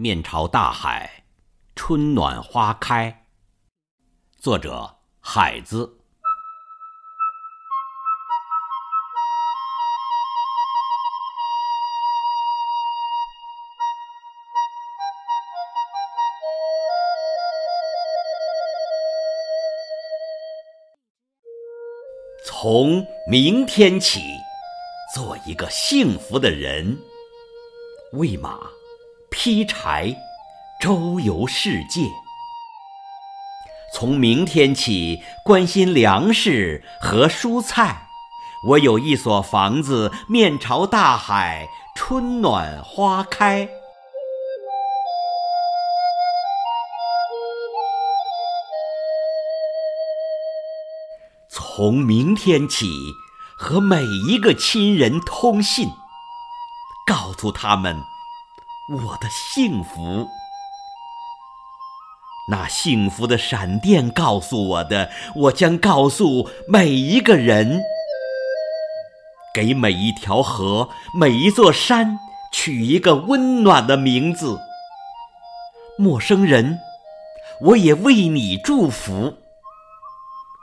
面朝大海，春暖花开。作者：海子。从明天起，做一个幸福的人，喂马。劈柴，周游世界。从明天起，关心粮食和蔬菜。我有一所房子，面朝大海，春暖花开。从明天起，和每一个亲人通信，告诉他们。我的幸福，那幸福的闪电告诉我的，我将告诉每一个人，给每一条河、每一座山取一个温暖的名字。陌生人，我也为你祝福，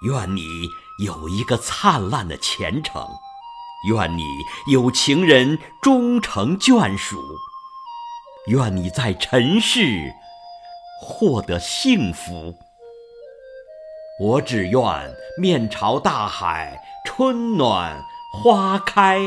愿你有一个灿烂的前程，愿你有情人终成眷属。愿你在尘世获得幸福。我只愿面朝大海，春暖花开。